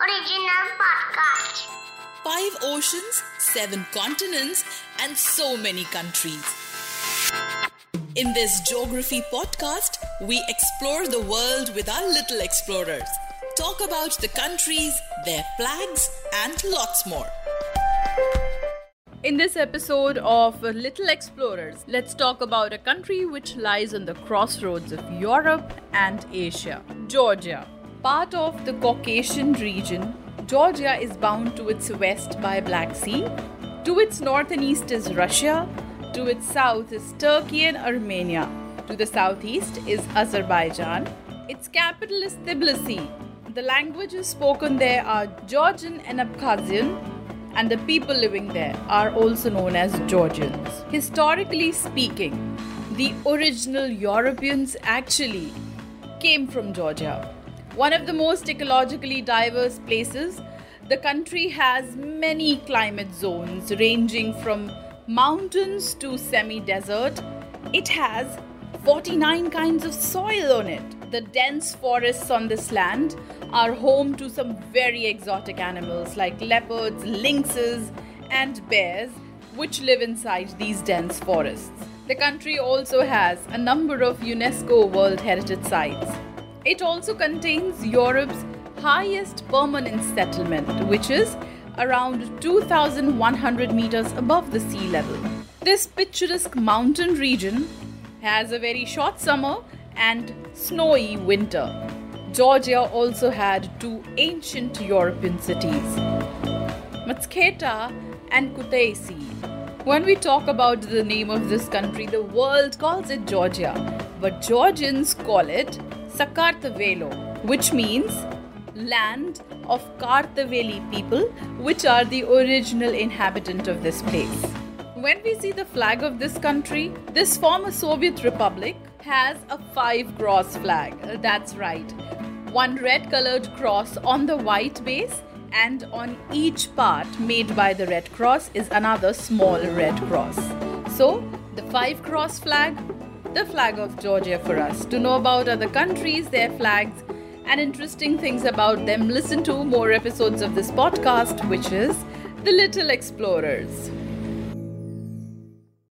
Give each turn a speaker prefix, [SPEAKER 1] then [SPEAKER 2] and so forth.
[SPEAKER 1] Original podcast.
[SPEAKER 2] Five oceans, seven continents, and so many countries. In this geography podcast, we explore the world with our little explorers, talk about the countries, their flags, and lots more.
[SPEAKER 3] In this episode of Little Explorers, let's talk about a country which lies on the crossroads of Europe and Asia Georgia. Part of the Caucasian region, Georgia is bound to its west by Black Sea, to its north and east is Russia, to its south is Turkey and Armenia, to the southeast is Azerbaijan. Its capital is Tbilisi. The languages spoken there are Georgian and Abkhazian, and the people living there are also known as Georgians. Historically speaking, the original Europeans actually came from Georgia. One of the most ecologically diverse places, the country has many climate zones ranging from mountains to semi desert. It has 49 kinds of soil on it. The dense forests on this land are home to some very exotic animals like leopards, lynxes, and bears, which live inside these dense forests. The country also has a number of UNESCO World Heritage Sites. It also contains Europe's highest permanent settlement, which is around 2,100 meters above the sea level. This picturesque mountain region has a very short summer and snowy winter. Georgia also had two ancient European cities, Mtskheta and Kutaisi. When we talk about the name of this country, the world calls it Georgia, but Georgians call it Sakartvelo, which means land of Kartveli people, which are the original inhabitant of this place. When we see the flag of this country, this former Soviet republic has a five cross flag. Uh, That's right. One red colored cross on the white base, and on each part made by the Red Cross is another small red cross. So, the five cross flag, the flag of Georgia for us. To know about other countries, their flags, and interesting things about them, listen to more episodes of this podcast, which is The Little Explorers.